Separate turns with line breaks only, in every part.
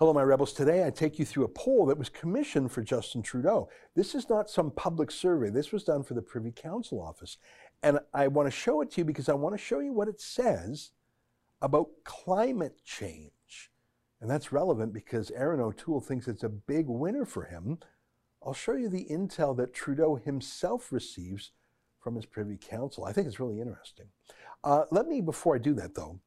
Hello, my rebels. Today I take you through a poll that was commissioned for Justin Trudeau. This is not some public survey. This was done for the Privy Council office. And I want to show it to you because I want to show you what it says about climate change. And that's relevant because Erin O'Toole thinks it's a big winner for him. I'll show you the intel that Trudeau himself receives from his Privy Council. I think it's really interesting. Uh, let me, before I do that though,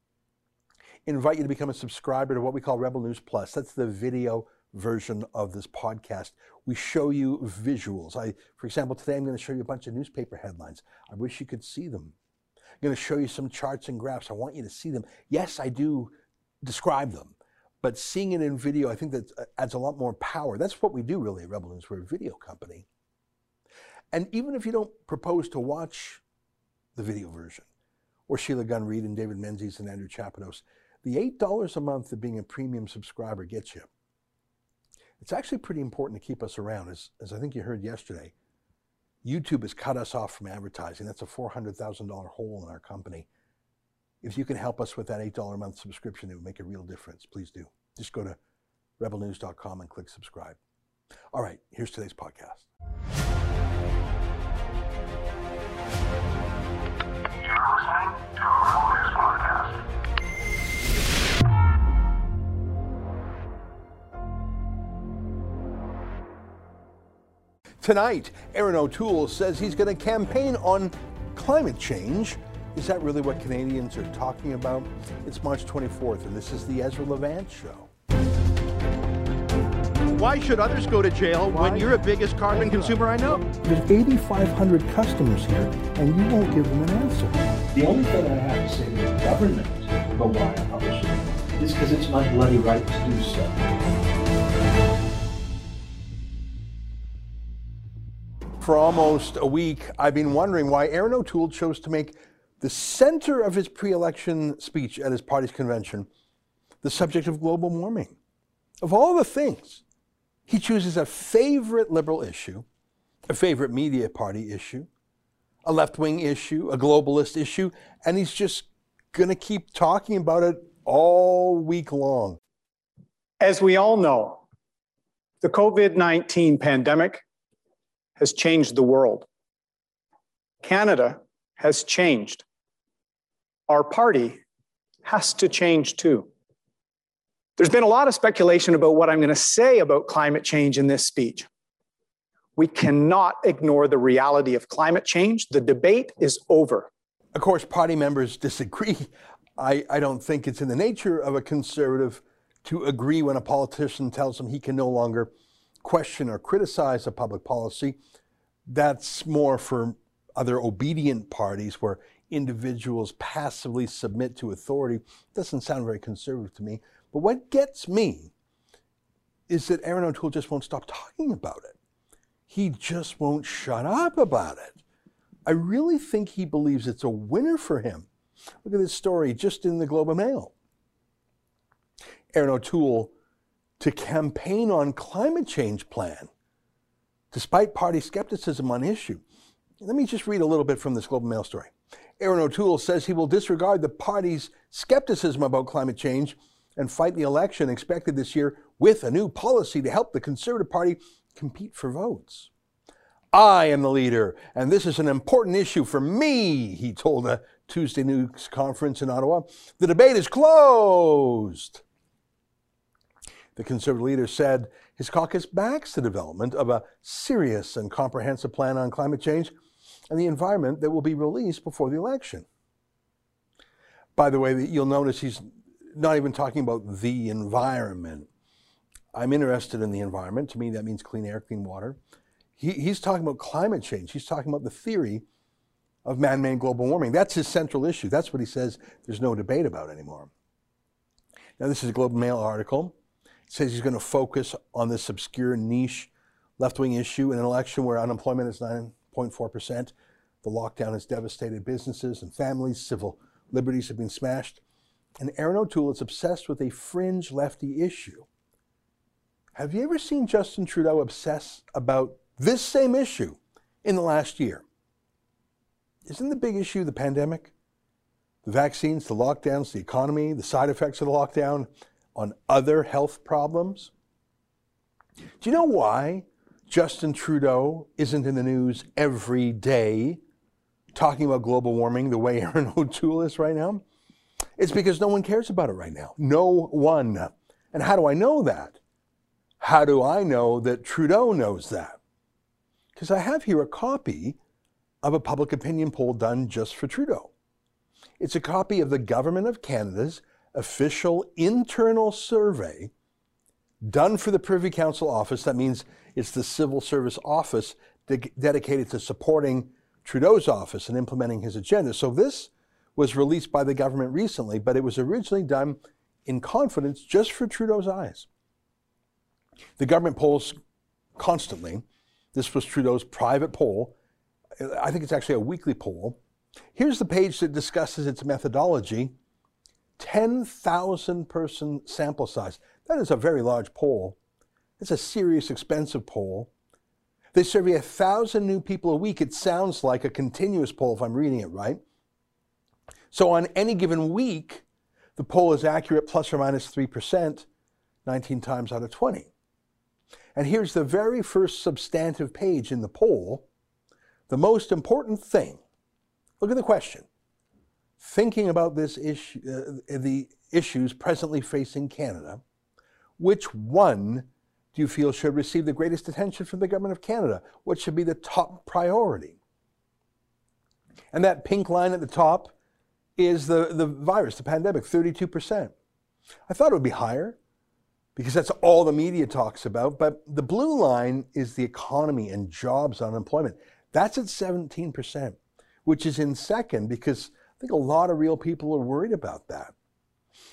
invite you to become a subscriber to what we call Rebel News Plus. That's the video version of this podcast. We show you visuals. I, for example, today I'm going to show you a bunch of newspaper headlines. I wish you could see them. I'm going to show you some charts and graphs. I want you to see them. Yes, I do describe them, but seeing it in video, I think that adds a lot more power. That's what we do really at Rebel News. We're a video company. And even if you don't propose to watch the video version, or Sheila Gunn Reid and David Menzies and Andrew Chapados, the $8 a month of being a premium subscriber gets you. It's actually pretty important to keep us around. As, as I think you heard yesterday, YouTube has cut us off from advertising. That's a $400,000 hole in our company. If you can help us with that $8 a month subscription, it would make a real difference. Please do. Just go to rebelnews.com and click subscribe. All right, here's today's podcast.
You're listening to
Tonight, Erin O'Toole says he's going to campaign on climate change. Is that really what Canadians are talking about? It's March 24th, and this is the Ezra Levant Show.
Why should others go to jail when you're the biggest carbon consumer I know?
There's 8,500 customers here, and you won't give them an answer.
The only thing I have to say to the government about why I publish it is because it's my bloody right to do so.
For almost a week, I've been wondering why Erin O'Toole chose to make the center of his pre election speech at his party's convention the subject of global warming. Of all the things, he chooses a favorite liberal issue, a favorite media party issue, a left wing issue, a globalist issue, and he's just going to keep talking about it all week long.
As we all know, the COVID 19 pandemic has changed the world. Canada has changed. Our party has to change too. There's been a lot of speculation about what I'm going to say about climate change in this speech. We cannot ignore the reality of climate change. The debate is over.
Of course, party members disagree. I, I don't think it's in the nature of a conservative to agree when a politician tells him he can no longer question or criticize a public policy. That's more for other obedient parties where individuals passively submit to authority. Doesn't sound very conservative to me. But what gets me is that Erin O'Toole just won't stop talking about it. He just won't shut up about it. I really think he believes it's a winner for him. Look at this story just in the Globe and Mail. Erin O'Toole to campaign on climate change plan, despite party skepticism on issue. Let me just read a little bit from this Globe and Mail story. Erin O'Toole says he will disregard the party's skepticism about climate change and fight the election expected this year with a new policy to help the Conservative Party compete for votes. I am the leader, and this is an important issue for me, he told a Tuesday news conference in Ottawa. The debate is closed. The Conservative leader said his caucus backs the development of a serious and comprehensive plan on climate change and the environment that will be released before the election. By the way, you'll notice he's not even talking about the environment. I'm interested in the environment. To me, that means clean air, clean water. He, he's talking about climate change. He's talking about the theory of man made global warming. That's his central issue. That's what he says there's no debate about anymore. Now, this is a Globe and Mail article. Says he's going to focus on this obscure niche left wing issue in an election where unemployment is 9.4%. The lockdown has devastated businesses and families. Civil liberties have been smashed. And Erin O'Toole is obsessed with a fringe lefty issue. Have you ever seen Justin Trudeau obsess about this same issue in the last year? Isn't the big issue the pandemic? The vaccines, the lockdowns, the economy, the side effects of the lockdown? On other health problems? Do you know why Justin Trudeau isn't in the news every day talking about global warming the way Erin O'Toole is right now? It's because no one cares about it right now. No one. And how do I know that? How do I know that Trudeau knows that? Because I have here a copy of a public opinion poll done just for Trudeau. It's a copy of the Government of Canada's official internal survey done for the Privy Council office. That means it's the civil service office de- dedicated to supporting Trudeau's office and implementing his agenda. So this was released by the government recently, but it was originally done in confidence just for Trudeau's eyes. The government polls constantly. This was Trudeau's private poll. I think it's actually a weekly poll. Here's the page that discusses its methodology 10,000 person sample size. That is a very large poll. It's a serious, expensive poll. They survey a thousand new people a week. It sounds like a continuous poll if I'm reading it right. So on any given week, the poll is accurate plus or minus 3%, 19 times out of 20. And here's the very first substantive page in the poll. The most important thing. Look at the question. Thinking about this issue, uh, the issues presently facing Canada, which one do you feel should receive the greatest attention from the government of Canada? What should be the top priority? And that pink line at the top is the, the virus, the pandemic, 32%. I thought it would be higher because that's all the media talks about. But the blue line is the economy and jobs unemployment. That's at 17%, which is in second because think a lot of real people are worried about that.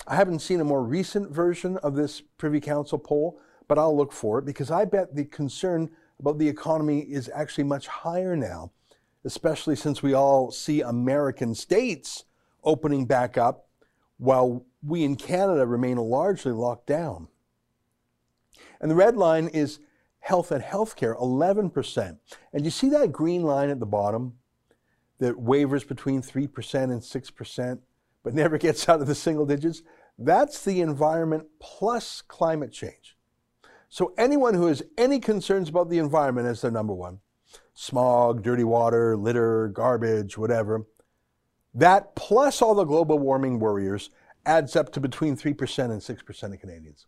I haven't seen a more recent version of this Privy Council poll, but I'll look for it because I bet the concern about the economy is actually much higher now, especially since we all see American states opening back up while we in Canada remain largely locked down. And the red line is health and healthcare, 11%. And you see that green line at the bottom that wavers between 3% and 6%, but never gets out of the single digits? That's the environment plus climate change. So anyone who has any concerns about the environment as their number one, smog, dirty water, litter, garbage, whatever, that plus all the global warming worriers adds up to between 3% and 6% of Canadians.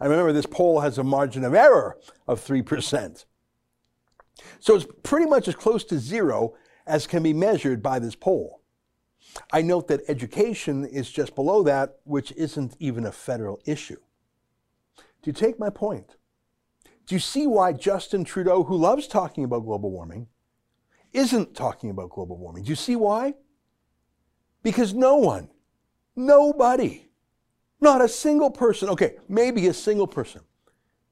I remember this poll has a margin of error of 3%. So it's pretty much as close to zero as can be measured by this poll. I note that education is just below that, which isn't even a federal issue. Do you take my point? Do you see why Justin Trudeau, who loves talking about global warming, isn't talking about global warming? Do you see why? Because no one, nobody, not a single person, okay, maybe a single person,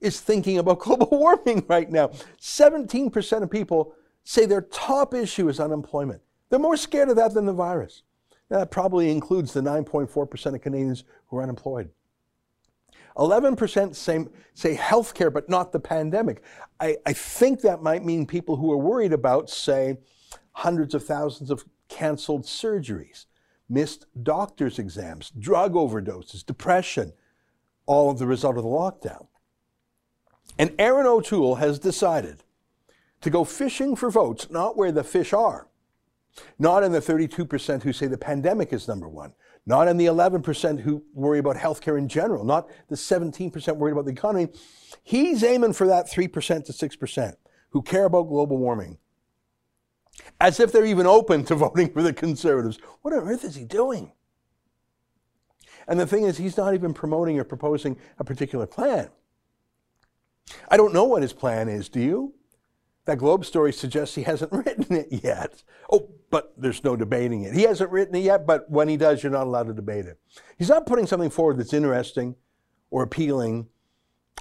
is thinking about global warming right now. 17% of people say their top issue is unemployment. They're more scared of that than the virus. Now, that probably includes the 9.4% of Canadians who are unemployed. 11% say, say healthcare, but not the pandemic. I, I think that might mean people who are worried about, say, hundreds of thousands of canceled surgeries missed doctor's exams, drug overdoses, depression, all of the result of the lockdown. And Erin O'Toole has decided to go fishing for votes, not where the fish are, not in the 32% who say the pandemic is number one, not in the 11% who worry about healthcare in general, not the 17% worried about the economy. He's aiming for that 3% to 6% who care about global warming as if they're even open to voting for the conservatives. What on earth is he doing? And the thing is, he's not even promoting or proposing a particular plan. I don't know what his plan is, do you? That Globe story suggests he hasn't written it yet. Oh, but there's no debating it. He hasn't written it yet, but when he does, you're not allowed to debate it. He's not putting something forward that's interesting or appealing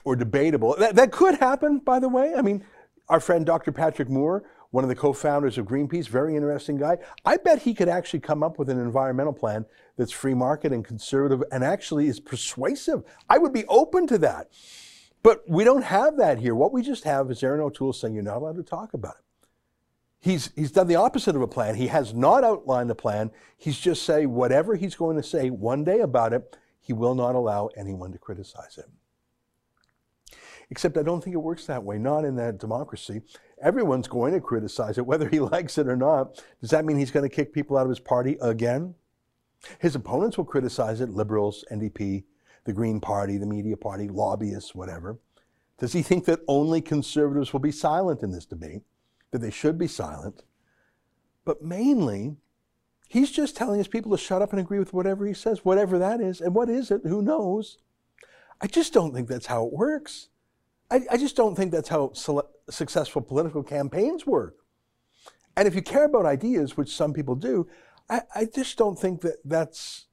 or debatable. That, that could happen, by the way. I mean, our friend Dr. Patrick Moore one of the co-founders of Greenpeace, very interesting guy. I bet he could actually come up with an environmental plan that's free market and conservative and actually is persuasive. I would be open to that. But we don't have that here. What we just have is Erin O'Toole saying you're not allowed to talk about it. He's, he's done the opposite of a plan. He has not outlined a plan. He's just saying whatever he's going to say one day about it, he will not allow anyone to criticize him. Except I don't think it works that way, not in that democracy. Everyone's going to criticize it, whether he likes it or not. Does that mean he's going to kick people out of his party again? His opponents will criticize it liberals, NDP, the Green Party, the media party, lobbyists, whatever. Does he think that only conservatives will be silent in this debate? That they should be silent? But mainly, he's just telling his people to shut up and agree with whatever he says, whatever that is. And what is it? Who knows? I just don't think that's how it works. I, I just don't think that's how successful political campaigns work. And if you care about ideas, which some people do, I, I just don't think that that's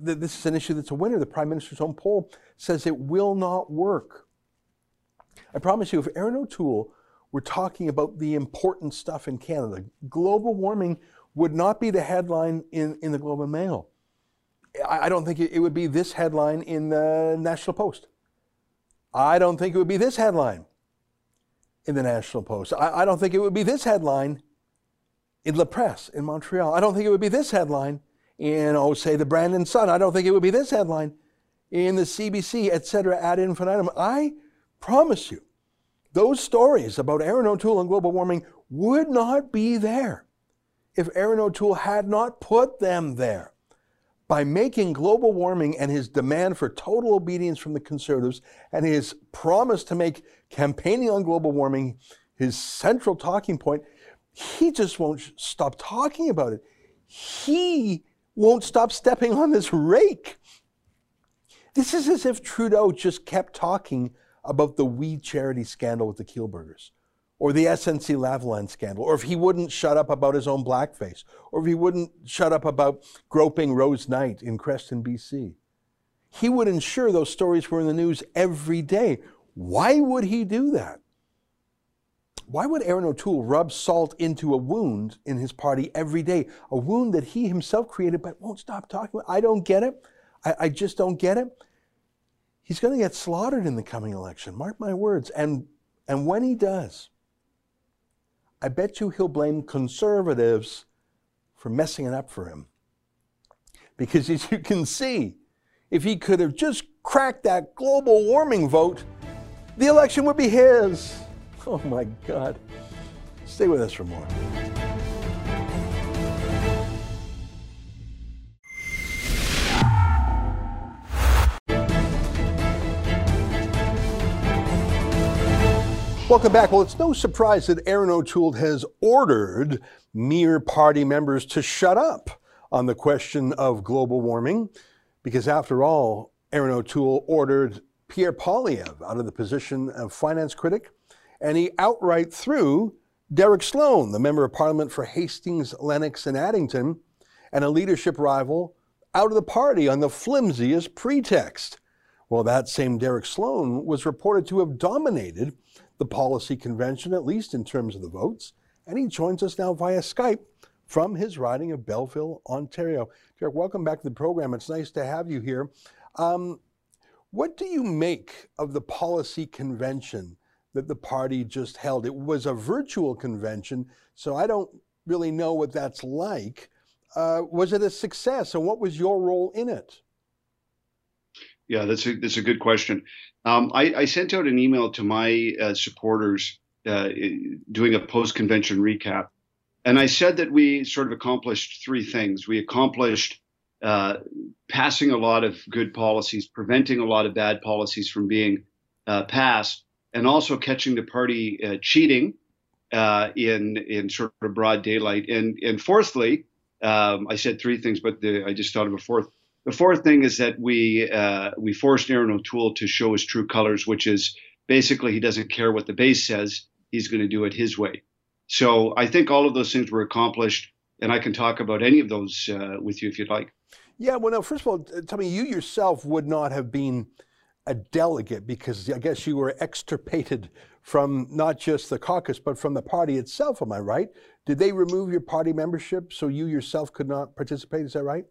that this is an issue that's a winner. The prime minister's own poll says it will not work. I promise you, if Erin O'Toole were talking about the important stuff in Canada, global warming would not be the headline in, in the Globe and Mail. I, I don't think it, it would be this headline in the National Post. I don't think it would be this headline in the National Post. I, I don't think it would be this headline in La Presse in Montreal. I don't think it would be this headline in, oh, say, the Brandon Sun. I don't think it would be this headline in the CBC, et cetera, ad infinitum. I promise you, those stories about Erin O'Toole and global warming would not be there if Erin O'Toole had not put them there. By making global warming and his demand for total obedience from the conservatives and his promise to make campaigning on global warming his central talking point, he just won't stop talking about it. He won't stop stepping on this rake. This is as if Trudeau just kept talking about the We Charity scandal with the Kielburgers, or the SNC Lavalin scandal, or if he wouldn't shut up about his own blackface, or if he wouldn't shut up about groping Rose Knight in Creston, BC. He would ensure those stories were in the news every day. Why would he do that? Why would Erin O'Toole rub salt into a wound in his party every day? A wound that he himself created but won't stop talking about. I don't get it. I, I just don't get it. He's going to get slaughtered in the coming election. Mark my words. And, and when he does, I bet you he'll blame conservatives for messing it up for him. Because as you can see, if he could have just cracked that global warming vote, the election would be his. Oh my God. Stay with us for more. Welcome back. Well, it's no surprise that Erin O'Toole has ordered mere party members to shut up on the question of global warming, because after all, Erin O'Toole ordered Pierre Poilievre out of the position of finance critic and he outright threw Derek Sloan, the member of parliament for Hastings, Lennox, and Addington, and a leadership rival, out of the party on the flimsiest pretext. Well, that same Derek Sloan was reported to have dominated the policy convention, at least in terms of the votes, and he joins us now via Skype from his riding of Belleville, Ontario. Derek, welcome back to the program. It's nice to have you here. Um, what do you make of the policy convention that the party just held. It was a virtual convention, so I don't really know what that's like. Uh, was it a success, and what was your role in it?
Yeah, that's a that's a good question. Um, I, I, sent out an email to my uh, supporters uh, doing a post convention recap, and I said that we sort of accomplished three things. We accomplished uh, passing a lot of good policies, preventing a lot of bad policies from being uh, passed, and also catching the party uh, cheating uh, in in sort of broad daylight. And and fourthly, um, I said three things, but the, I just thought of a fourth. The fourth thing is that we uh, we forced Erin O'Toole to show his true colors, which is basically he doesn't care what the base says; he's going to do it his way. So I think all of those things were accomplished, and I can talk about any of those uh, with you if you'd like.
Yeah, well, now first of all, tell me, you yourself would not have been a delegate because I guess you were extirpated from not just the caucus but from the party itself. Am I right? Did they remove your party membership so you yourself could not participate? Is that right?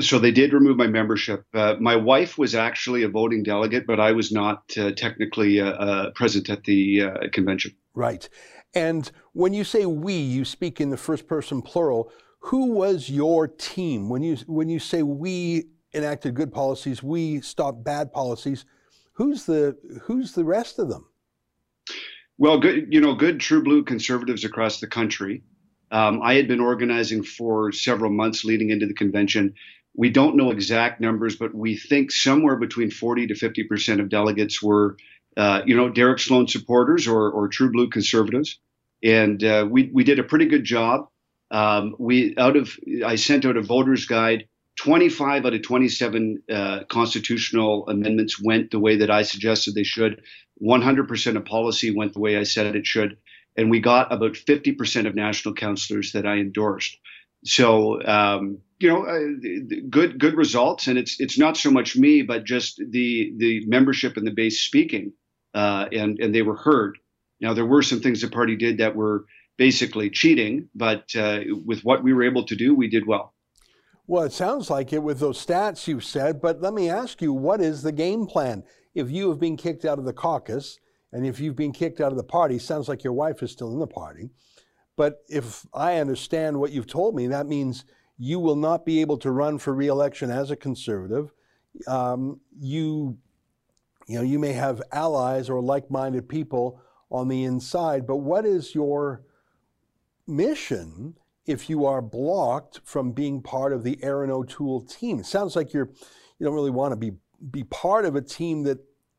So they did remove my membership. Uh, my wife was actually a voting delegate, but I was not uh, technically uh, uh present at the uh, convention.
Right. And when you say we, you speak in the first person plural. Who was your team when you when you say we enacted good policies. We stopped bad policies. Who's the who's the rest of them?
Well, good, you know, good true blue conservatives across the country. Um, I had been organizing for several months leading into the convention. We don't know exact numbers, but we think somewhere between 40 to 50 percent of delegates were, uh, you know, Derek Sloan supporters or, or true blue conservatives, and uh, we we did a pretty good job. Um, we out of I sent out a voters guide 25 out of 27 uh, constitutional amendments went the way that I suggested they should. 100% of policy went the way I said it should. And we got about 50% of national councillors that I endorsed. So, um, you know, uh, good good results, and it's it's not so much me, but just the the membership and the base speaking, uh, and and they were heard. Now there were some things the party did that were basically cheating, but uh, with what we were able to do, we did well.
Well, it sounds like it with those stats you've said, but let me ask you, what is the game plan? If you have been kicked out of the caucus and if you've been kicked out of the party, sounds like your wife is still in the party. But if I understand what you've told me, that means you will not be able to run for reelection as a conservative. Um, you, you know, you may have allies or like-minded people on the inside, but what is your mission if you are blocked from being part of the Erin O'Toole team. It sounds like you're you don't really want to be be part of a team that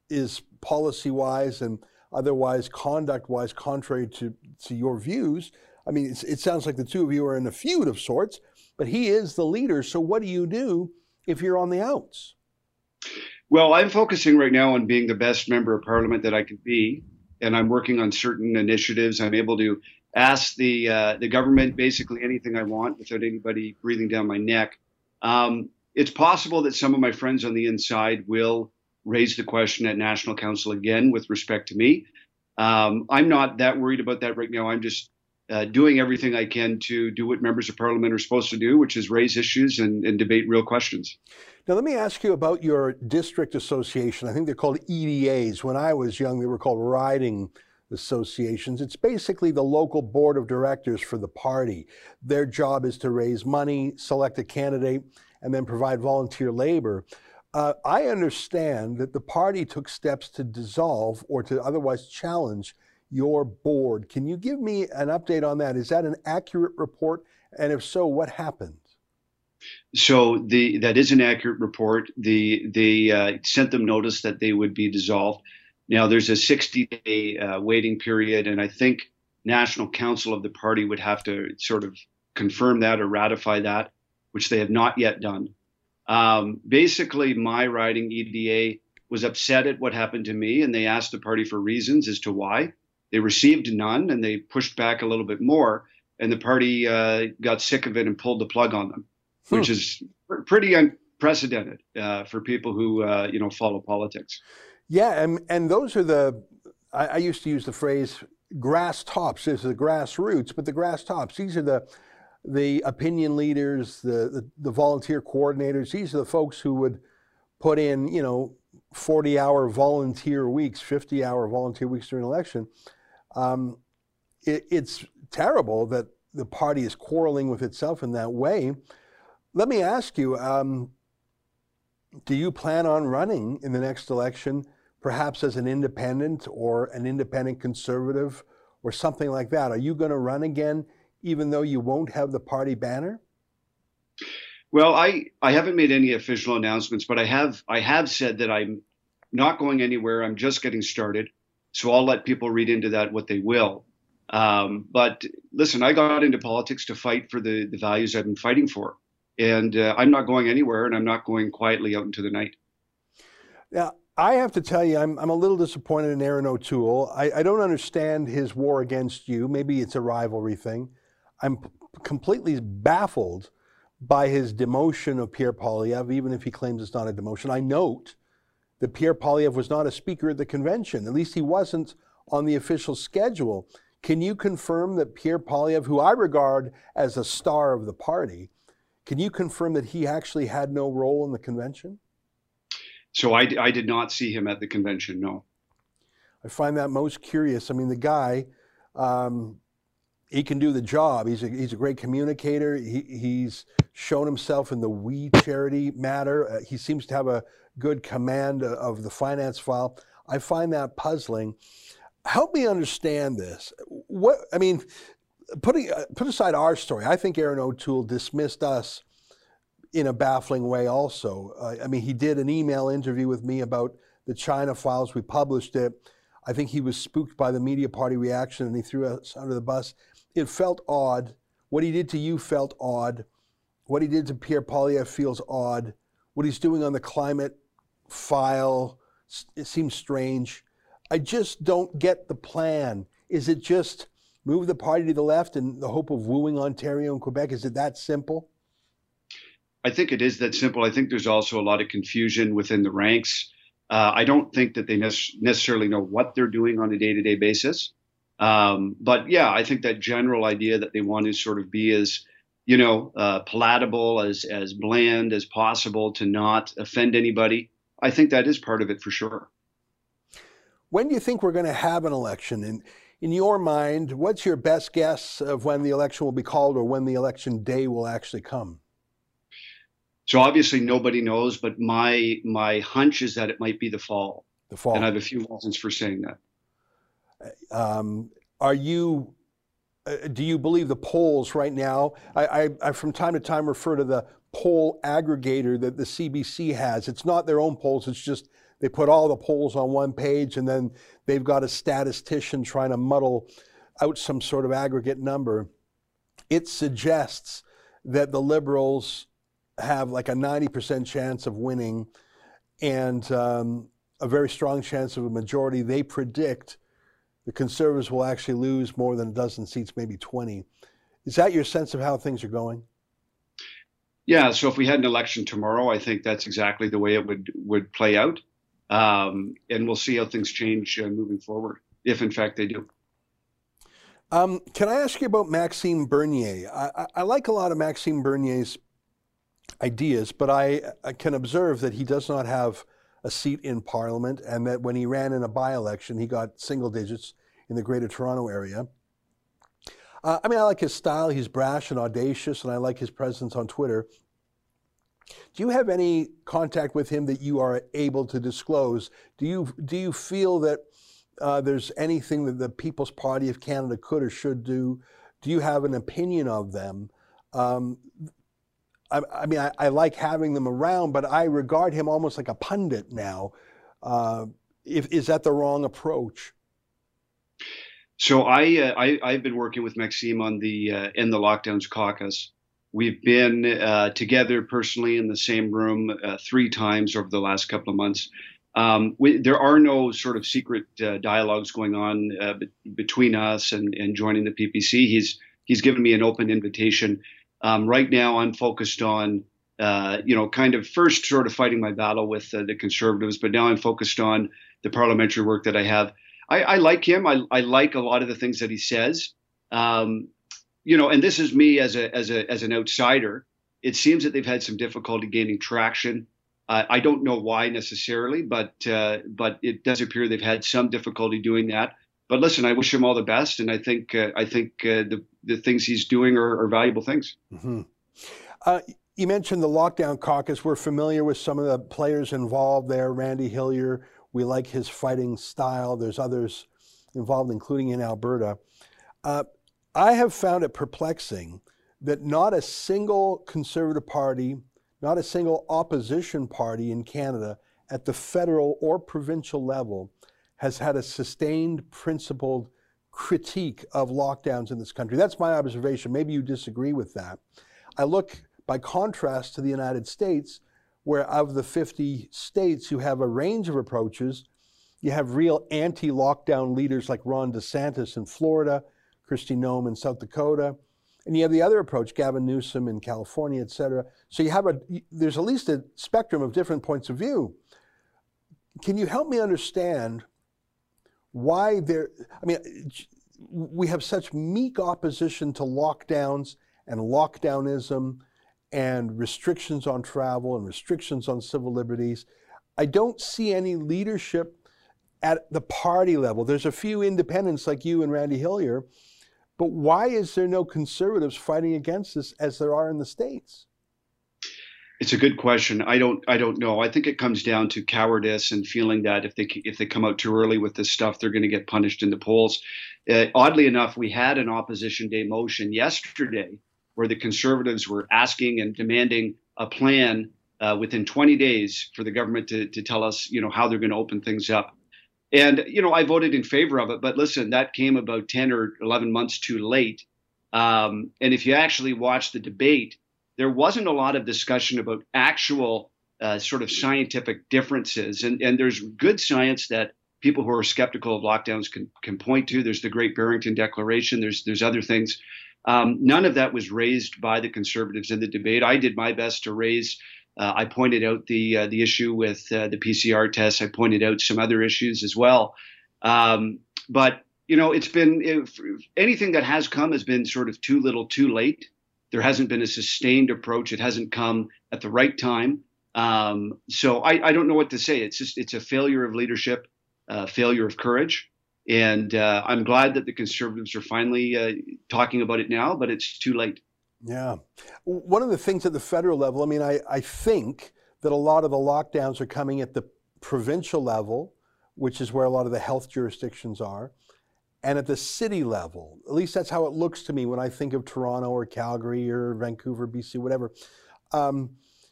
is policy wise and otherwise conduct wise contrary to, to your views. I mean, it sounds like the two of you are in a feud of sorts, but he is the leader. So what do you do if you're on the outs?
Well, I'm focusing right now on being the best member of parliament that I can be, and I'm working on certain initiatives. I'm able to ask the uh, the government basically anything I want without anybody breathing down my neck. Um, it's possible that some of my friends on the inside will raise the question at National Council again with respect to me. Um, I'm not that worried about that right now. I'm just uh, doing everything I can to do what members of parliament are supposed to do, which is raise issues and, and debate real questions.
Now, let me ask you about your district association. I think they're called EDAs. When I was young, they were called riding associations. It's basically the local board of directors for the party. Their job is to raise money, select a candidate, and then provide volunteer labor. Uh, I understand that the party took steps to dissolve or to otherwise challenge your board. Can you give me an update on that? Is that an accurate report? And if so, what happened?
So the that is an accurate report. The they uh, sent them notice that they would be dissolved. Now, there's a 60 day uh, waiting period, and I think National Council of the party would have to sort of confirm that or ratify that, which they have not yet done. Um, basically, my riding EDA was upset at what happened to me, and they asked the party for reasons as to why. They received none, and they pushed back a little bit more, and the party uh, got sick of it and pulled the plug on them, hmm. which is pretty unprecedented uh, for people who uh, you know follow politics.
Yeah, and, and those are the, I, I used to use the phrase grass tops. There's the grassroots, but the grass tops, these are the, the opinion leaders, the, the, the volunteer coordinators. These are the folks who would put in, you know, 40 hour volunteer weeks, 50 hour volunteer weeks during election. Um, it, it's terrible that the party is quarreling with itself in that way. Let me ask you um, do you plan on running in the next election perhaps as an independent or an independent conservative or something like that? Are you going to run again, even though you won't have the party banner?
Well, I, I haven't made any official announcements, but I have I have said that I'm not going anywhere. I'm just getting started, so I'll let people read into that what they will. Um, but listen, I got into politics to fight for the the values I've been fighting for, and uh, I'm not going anywhere, and I'm not going quietly out into the night.
Yeah, I have to tell you, I'm, I'm a little disappointed in Erin O'Toole. I, I don't understand his war against you. Maybe it's a rivalry thing. I'm p- completely baffled by his demotion of Pierre Poilievre, even if he claims it's not a demotion. I note that Pierre Poilievre was not a speaker at the convention. At least he wasn't on the official schedule. Can you confirm that Pierre Poilievre, who I regard as a star of the party, can you confirm that he actually had no role in the convention?
So I, I did not see him at the convention, no.
I find that most curious. I mean, the guy, um, he can do the job. He's a, he's a great communicator. He, he's shown himself in the We Charity matter. Uh, he seems to have a good command of the finance file. I find that puzzling. Help me understand this. What I mean, putting uh, put aside our story. I think Erin O'Toole dismissed us in a baffling way. Also, uh, I mean, he did an email interview with me about the China files. We published it. I think he was spooked by the media party reaction and he threw us under the bus it felt odd. What he did to you felt odd. What he did to Pierre Poilievre feels odd. What he's doing on the climate file, it seems strange. I just don't get the plan. Is it just move the party to the left in the hope of wooing Ontario and Quebec? Is it that simple?
I think it is that simple. I think there's also a lot of confusion within the ranks. Uh, I don't think that they necessarily know what they're doing on a day to day basis. Um, but yeah, I think that general idea that they want to sort of be as, you know, uh, palatable, as as bland as possible to not offend anybody. I think that is part of it for sure.
When do you think we're going to have an election? And in your mind, what's your best guess of when the election will be called or when the election day will actually come?
So obviously nobody knows, but my my hunch is that it might be the fall.
The fall.
And I have a few reasons for saying that.
Um, are you? Uh, do you believe the polls right now? I, I, I, from time to time refer to the poll aggregator that the CBC has. It's not their own polls. It's just they put all the polls on one page, and then they've got a statistician trying to muddle out some sort of aggregate number. It suggests that the liberals have like a 90% chance of winning and um, a very strong chance of a majority. They predict the conservatives will actually lose more than a dozen seats, maybe 20. Is that your sense of how things are going?
Yeah. So if we had an election tomorrow, I think that's exactly the way it would would play out, um, and we'll see how things change uh, moving forward, if in fact they do.
Um, can I ask you about Maxime Bernier? I, I, I, like a lot of Maxime Bernier's ideas, but I, I can observe that he does not have a seat in Parliament, and that when he ran in a by election, he got single digits in the Greater Toronto area. Uh, I mean, I like his style. He's brash and audacious, and I like his presence on Twitter. Do you have any contact with him that you are able to disclose? Do you do you feel that uh, there's anything that the People's Party of Canada could or should do? Do you have an opinion of them? Um, I, I mean, I, I, like having them around, but I regard him almost like a pundit now. Uh, if, is that the wrong approach?
So I, uh, I have been working with Maxime on the uh, End the Lockdowns caucus. We've been uh, together personally in the same room uh, three times over the last couple of months. Um, we, there are no sort of secret uh, dialogues going on uh, be- between us and, and joining the PPC. He's he's given me an open invitation um, right now, I'm focused on, uh, you know, kind of first sort of fighting my battle with uh, the conservatives, but now I'm focused on the parliamentary work that I have. I, I like him. I, I, like a lot of the things that he says. Um, you know, and this is me as a as a as an outsider. It seems that they've had some difficulty gaining traction. Uh, I don't know why necessarily, but uh, but it does appear they've had some difficulty doing that but listen, I wish him all the best, and I think uh, I think uh, the the things he's doing are, are valuable things.
Mm-hmm. Uh, you mentioned the lockdown caucus. We're familiar with some of the players involved there. Randy Hillier, we like his fighting style. There's others involved, including in Alberta. Uh, I have found it perplexing that not a single Conservative Party, not a single opposition party in Canada at the federal or provincial level has had a sustained, principled critique of lockdowns in this country. That's my observation. Maybe you disagree with that. I look by contrast to the United States, where of the 50 states who have a range of approaches, you have real anti lockdown leaders like Ron DeSantis in Florida, Kristi Noem in South Dakota. And you have the other approach, Gavin Newsom in California, et cetera. So you have a, there's at least a spectrum of different points of view. Can you help me understand why there, I mean, we have such meek opposition to lockdowns and lockdownism and restrictions on travel and restrictions on civil liberties. I don't see any leadership at the party level. There's a few independents like you and Randy Hillier, But why is there no conservatives fighting against this as there are in the states?
It's a good question. I don't. I don't know. I think it comes down to cowardice and feeling that if they if they come out too early with this stuff, they're going to get punished in the polls. Uh, oddly enough, we had an opposition day motion yesterday where the conservatives were asking and demanding a plan uh, within 20 days for the government to to tell us, you know, how they're going to open things up. And you know, I voted in favor of it. But listen, that came about 10 or 11 months too late. Um, and if you actually watch the debate there wasn't a lot of discussion about actual uh, sort of scientific differences. And, and there's good science that people who are skeptical of lockdowns can, can point to. There's the Great Barrington Declaration. There's there's other things. Um, none of that was raised by the conservatives in the debate. I did my best to raise. Uh, I pointed out the uh, the issue with uh, the PCR tests. I pointed out some other issues as well. Um, but you know, it's been if, anything that has come has been sort of too little, too late. There hasn't been a sustained approach. It hasn't come at the right time. Um, so I, I, don't know what to say. It's just it's a failure of leadership, uh, failure of courage, and uh, I'm glad that the conservatives are finally uh, talking about it now. But it's too late.
Yeah, one of the things at the federal level. I mean, I, I think that a lot of the lockdowns are coming at the provincial level, which is where a lot of the health jurisdictions are and at the city level, at least that's how it looks to me when I think of Toronto or Calgary or Vancouver, BC, whatever. Um,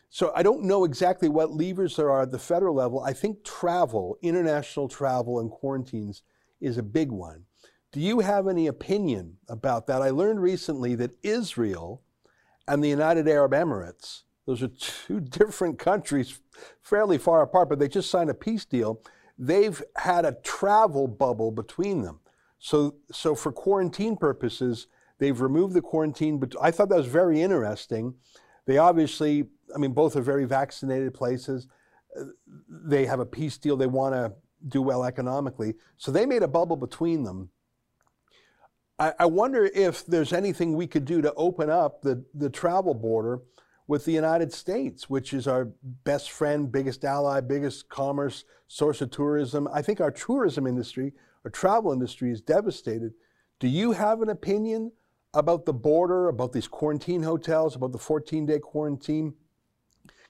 so I don't know exactly what levers there are at the federal level. I think travel, international travel and quarantines is a big one. Do you have any opinion about that? I learned recently that Israel and the United Arab Emirates, those are two different countries, fairly far apart, but they just signed a peace deal. They've had a travel bubble between them. So, so for quarantine purposes, they've removed the quarantine. But I thought that was very interesting. They obviously, I mean, both are very vaccinated places. They have a peace deal. They want to do well economically. So they made a bubble between them. I, I wonder if there's anything we could do to open up the, the travel border with the United States, which is our best friend, biggest ally, biggest commerce source of tourism. I think our tourism industry our travel industry is devastated. Do you have an opinion about the border, about these quarantine hotels, about the 14 day quarantine?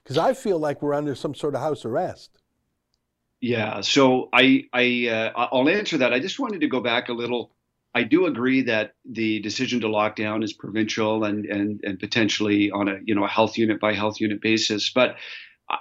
Because I feel like we're under some sort of house arrest.
Yeah, so I I uh, I'll answer that. I just wanted to go back a little. I do agree that the decision to lock down is provincial and and and potentially on a you know a health unit by health unit basis, but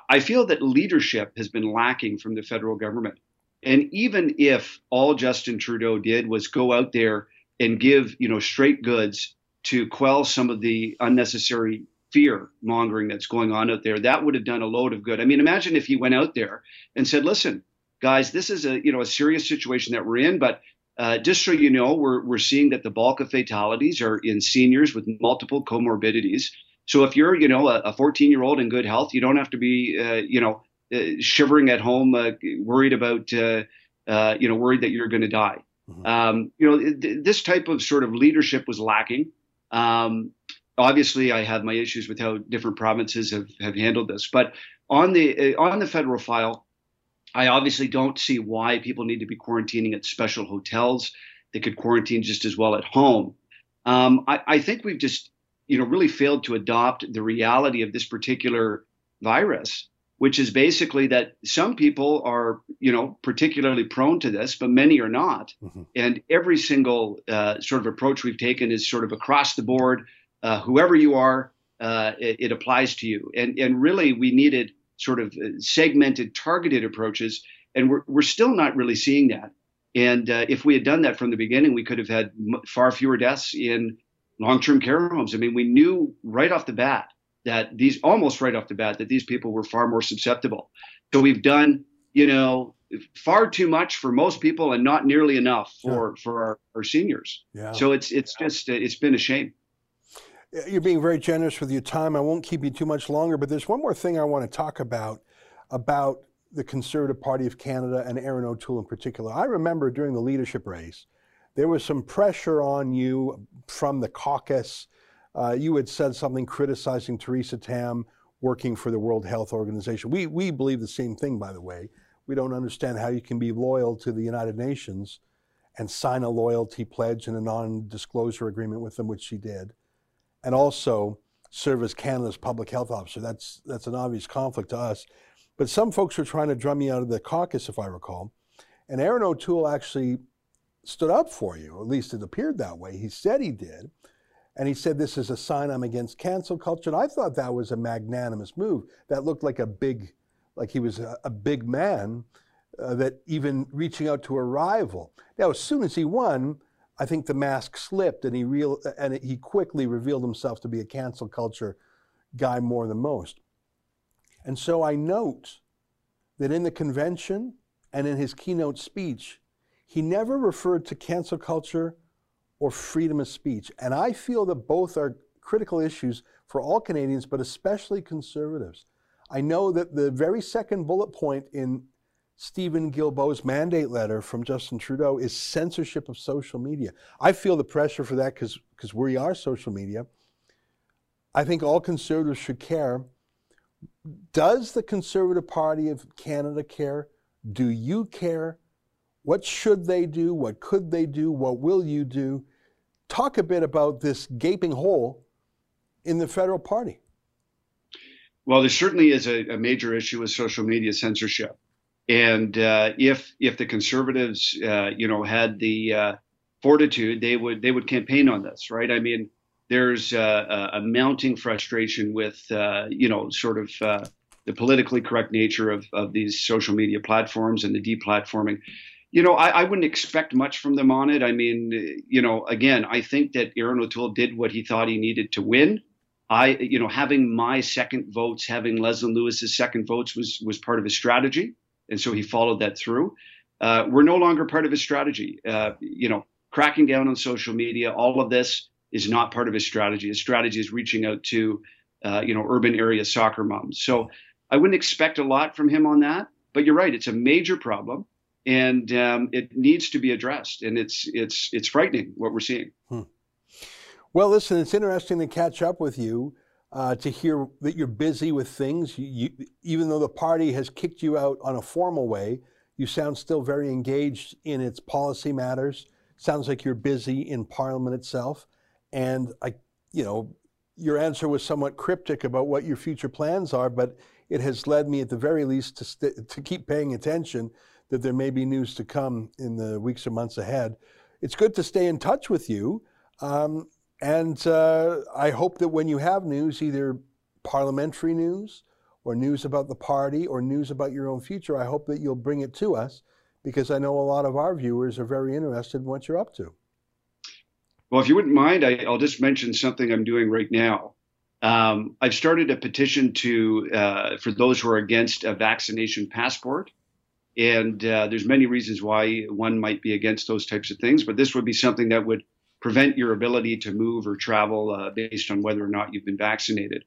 I feel that leadership has been lacking from the federal government. And even if all Justin Trudeau did was go out there and give, you know, straight goods to quell some of the unnecessary fear mongering that's going on out there, that would have done a load of good. I mean, imagine if he went out there and said, "Listen, guys, this is a you know a serious situation that we're in, but uh, just so you know, we're we're seeing that the bulk of fatalities are in seniors with multiple comorbidities. So if you're you know a 14 year old in good health, you don't have to be uh, you know shivering at home, uh, worried about, uh, you know, worried that you're going to die. Mm-hmm. Um, you know, th- this type of sort of leadership was lacking. Um, obviously, I have my issues with how different provinces have, have handled this, but on the on the federal file, I obviously don't see why people need to be quarantining at special hotels. They could quarantine just as well at home. Um, I, I, think we've just, you know, really failed to adopt the reality of this particular virus which is basically that some people are, you know, particularly prone to this, but many are not. Mm-hmm. And every single uh, sort of approach we've taken is sort of across the board. Uh, whoever you are, uh, it, it, applies to you. And and really, we needed sort of uh, segmented, targeted approaches, and we're we're still not really seeing that. And uh, if we had done that from the beginning, we could have had far fewer deaths in long-term care homes. I mean, we knew right off the bat that these almost right off the bat that these people were far more susceptible. So we've done, you know, far too much for most people and not nearly enough for yeah. for our, our seniors. Yeah. So it's it's just it's been a shame.
You're being very generous with your time. I won't keep you too much longer, but there's one more thing I want to talk about about the Conservative Party of Canada and Erin O'Toole in particular. I remember during the leadership race, there was some pressure on you from the caucus uh, you had said something criticizing Theresa Tam working for the World Health Organization. We, we believe the same thing, by the way. We don't understand how you can be loyal to the United Nations and sign a loyalty pledge and a non-disclosure agreement with them, which she did, and also serve as Canada's public health officer. That's that's an obvious conflict to us. But some folks were trying to drum me out of the caucus, if I recall. And Erin O'Toole actually stood up for you, at least it appeared that way. He said he did. And he said, This is a sign I'm against cancel culture. And I thought that was a magnanimous move. That looked like a big, like he was a, a big man uh, that even reaching out to a rival. Now, as soon as he won, I think the mask slipped and he real and he quickly revealed himself to be a cancel culture guy more than most. And so I note that in the convention and in his keynote speech, he never referred to cancel culture or freedom of speech. And I feel that both are critical issues for all Canadians, but especially conservatives. I know that the very second bullet point in Stephen Guilbeault's mandate letter from Justin Trudeau is censorship of social media. I feel the pressure for that because we are social media. I think all conservatives should care. Does the Conservative Party of Canada care? Do you care? What should they do? What could they do? What will you do? Talk a bit about this gaping hole in the federal party.
Well, there certainly is a, a major issue with social media censorship, and uh, if if the conservatives, uh, you know, had the uh, fortitude, they would they would campaign on this, right? I mean, there's uh, a mounting frustration with, uh, you know, sort of uh, the politically correct nature of of these social media platforms and the deplatforming you know, I, I, wouldn't expect much from them on it. I mean, you know, again, I think that Erin O'Toole did what he thought he needed to win. I, you know, having my second votes, having Leslyn Lewis's second votes was was part of his strategy, and so he followed that through. Uh, we're no longer part of his strategy. Uh, you know, cracking down on social media, all of this is not part of his strategy. His strategy is reaching out to, uh, you know, urban area soccer moms. So I wouldn't expect a lot from him on that. But you're right; it's a major problem and um, it needs to be addressed. And it's it's it's frightening what we're seeing. Hmm.
Well, listen, it's interesting to catch up with you. Uh, to hear that you're busy with things, you, you, even though the party has kicked you out on a formal way, you sound still very engaged in its policy matters. Sounds like you're busy in Parliament itself, and I, you know, your answer was somewhat cryptic about what your future plans are, but it has led me, at the very least, to st- to keep paying attention that there may be news to come in the weeks or months ahead. It's good to stay in touch with you. Um, and uh, I hope that when you have news, either parliamentary news or news about the party or news about your own future, I hope that you'll bring it to us because I know a lot of our viewers are very interested in what you're up to.
Well, if you wouldn't mind, I, will just mention something I'm doing right now. Um, I've started a petition to uh, for those who are against a vaccination passport. And uh, there's many reasons why one might be against those types of things, but this would be something that would prevent your ability to move or travel uh, based on whether or not you've been vaccinated.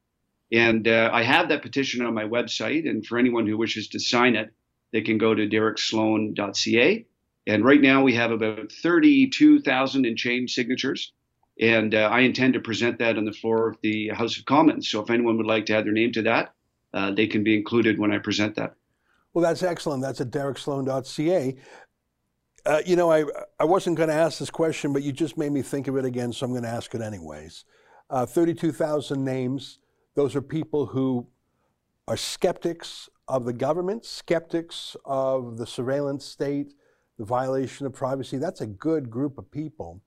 And uh, I have that petition on my website, and for anyone who wishes to sign it, they can go to dereksloan.ca. And right now we have about 32,000 and change signatures. And uh, I intend to present that on the floor of the House of Commons. So if anyone would like to add their name to that, uh, they can be included when I present that.
Well, that's excellent. That's at dereksloan.ca. Uh, you know, I, I wasn't going to ask this question, but you just made me think of it again, so I'm going to ask it anyways. Uh, 32,000 names. Those are people who are skeptics of the government, skeptics of the surveillance state, the violation of privacy. That's a good group of people.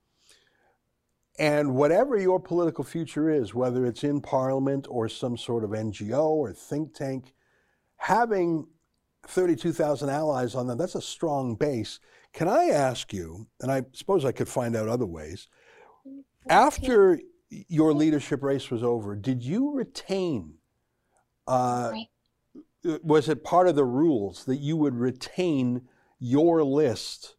And whatever your political future is, whether it's in parliament or some sort of NGO or think tank, having 32,000 allies on them, that's a strong base. Can I ask you, and I suppose I could find out other ways, after your leadership race was over, did you retain, uh, was it part of the rules that you would retain your list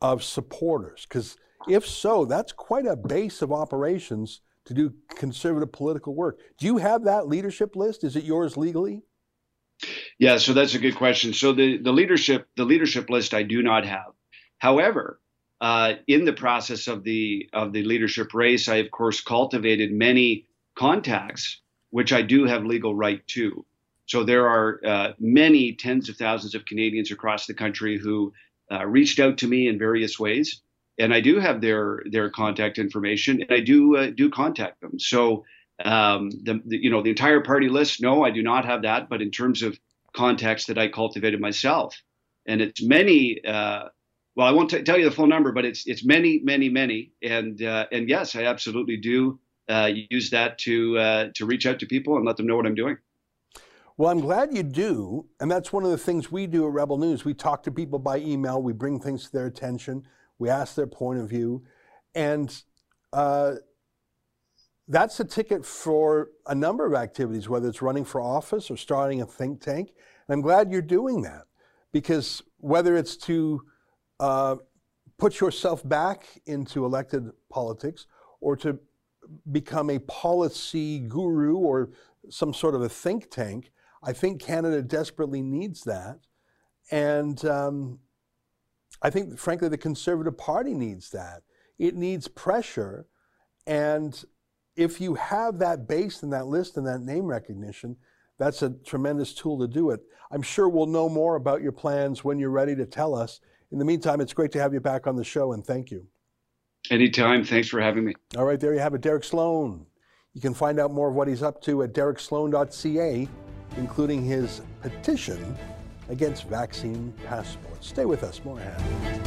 of supporters? Because if so, that's quite a base of operations to do conservative political work. Do you have that leadership list? Is it yours legally?
Yeah, so that's a good question. So the, the leadership the leadership list I do not have. However, uh, in the process of the of the leadership race, I of course cultivated many contacts, which I do have legal right to. So there are uh, many tens of thousands of Canadians across the country who uh, reached out to me in various ways. and I do have their their contact information, and I do uh, do contact them. So um, the, the, you know the entire party list, no, I do not have that. But in terms of contacts that I cultivated myself, and it's many. Uh, well, I won't t- tell you the full number, but it's it's many, many, many, and uh, and yes, I absolutely do uh, use that to uh, to reach out to people and let them know what I'm doing.
Well, I'm glad you do, and that's one of the things we do at Rebel News. We talk to people by email, we bring things to their attention, we ask their point of view, and uh, that's a ticket for a number of activities, whether it's running for office or starting a think tank. And I'm glad you're doing that because whether it's to uh, put yourself back into elected politics or to become a policy guru or some sort of a think tank, I think Canada desperately needs that. And um, I think, frankly, the Conservative Party needs that. It needs pressure. And if you have that base and that list and that name recognition, that's a tremendous tool to do it. I'm sure we'll know more about your plans when you're ready to tell us. In the meantime, it's great to have you back on the show, and thank you.
Anytime. Thanks for having me.
All right, there you have it, Derek Sloan. You can find out more of what he's up to at dereksloan.ca, including his petition against vaccine passports. Stay with us, more ahead.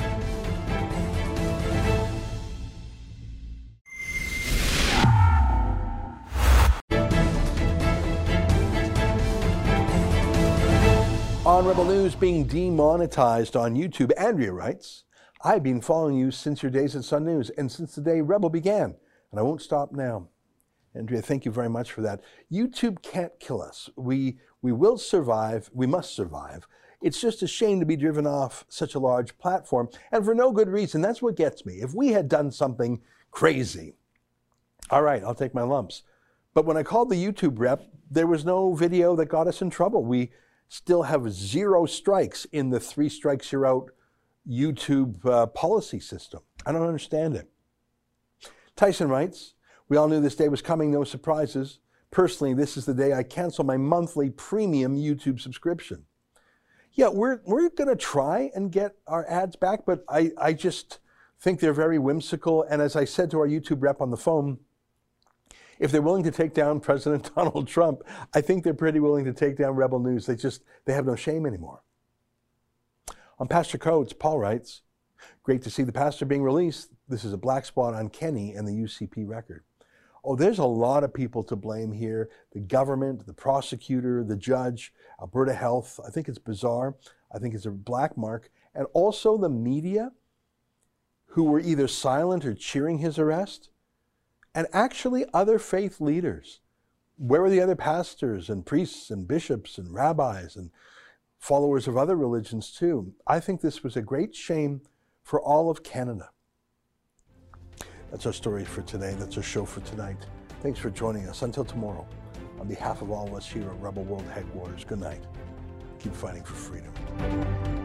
News being demonetized on YouTube, Andrea writes, I've been following you since your days at Sun News and since the day Rebel began, and I won't stop now. Andrea, thank you very much for that. YouTube can't kill us. We, we will survive. We must survive. It's just a shame to be driven off such a large platform, and for no good reason. That's what gets me. If we had done something crazy, all right, I'll take my lumps. But when I called the YouTube rep, there was no video that got us in trouble. We still have zero strikes in the three strikes you're out YouTube uh, policy system. I don't understand it. Tyson writes, We all knew this day was coming, no surprises. Personally, this is the day I cancel my monthly premium YouTube subscription. Yeah, we're, we're going to try and get our ads back, but I, I just think they're very whimsical. And as I said to our YouTube rep on the phone, if they're willing to take down President Donald Trump, I think they're pretty willing to take down Rebel News. They just they have no shame anymore. On Pastor Coates, Paul writes, Great to see the pastor being released. This is a black spot on Kenney and the UCP record. Oh, there's a lot of people to blame here the government, the prosecutor, the judge, Alberta Health. I think it's bizarre. I think it's a black mark. And also the media who were either silent or cheering his arrest and actually other faith leaders. Where were the other pastors and priests and bishops and rabbis and followers of other religions too? I think this was a great shame for all of Canada. That's our story for today. That's our show for tonight. Thanks for joining us. Until tomorrow, on behalf of all of us here at Rebel World Headquarters, good night. Keep fighting for freedom.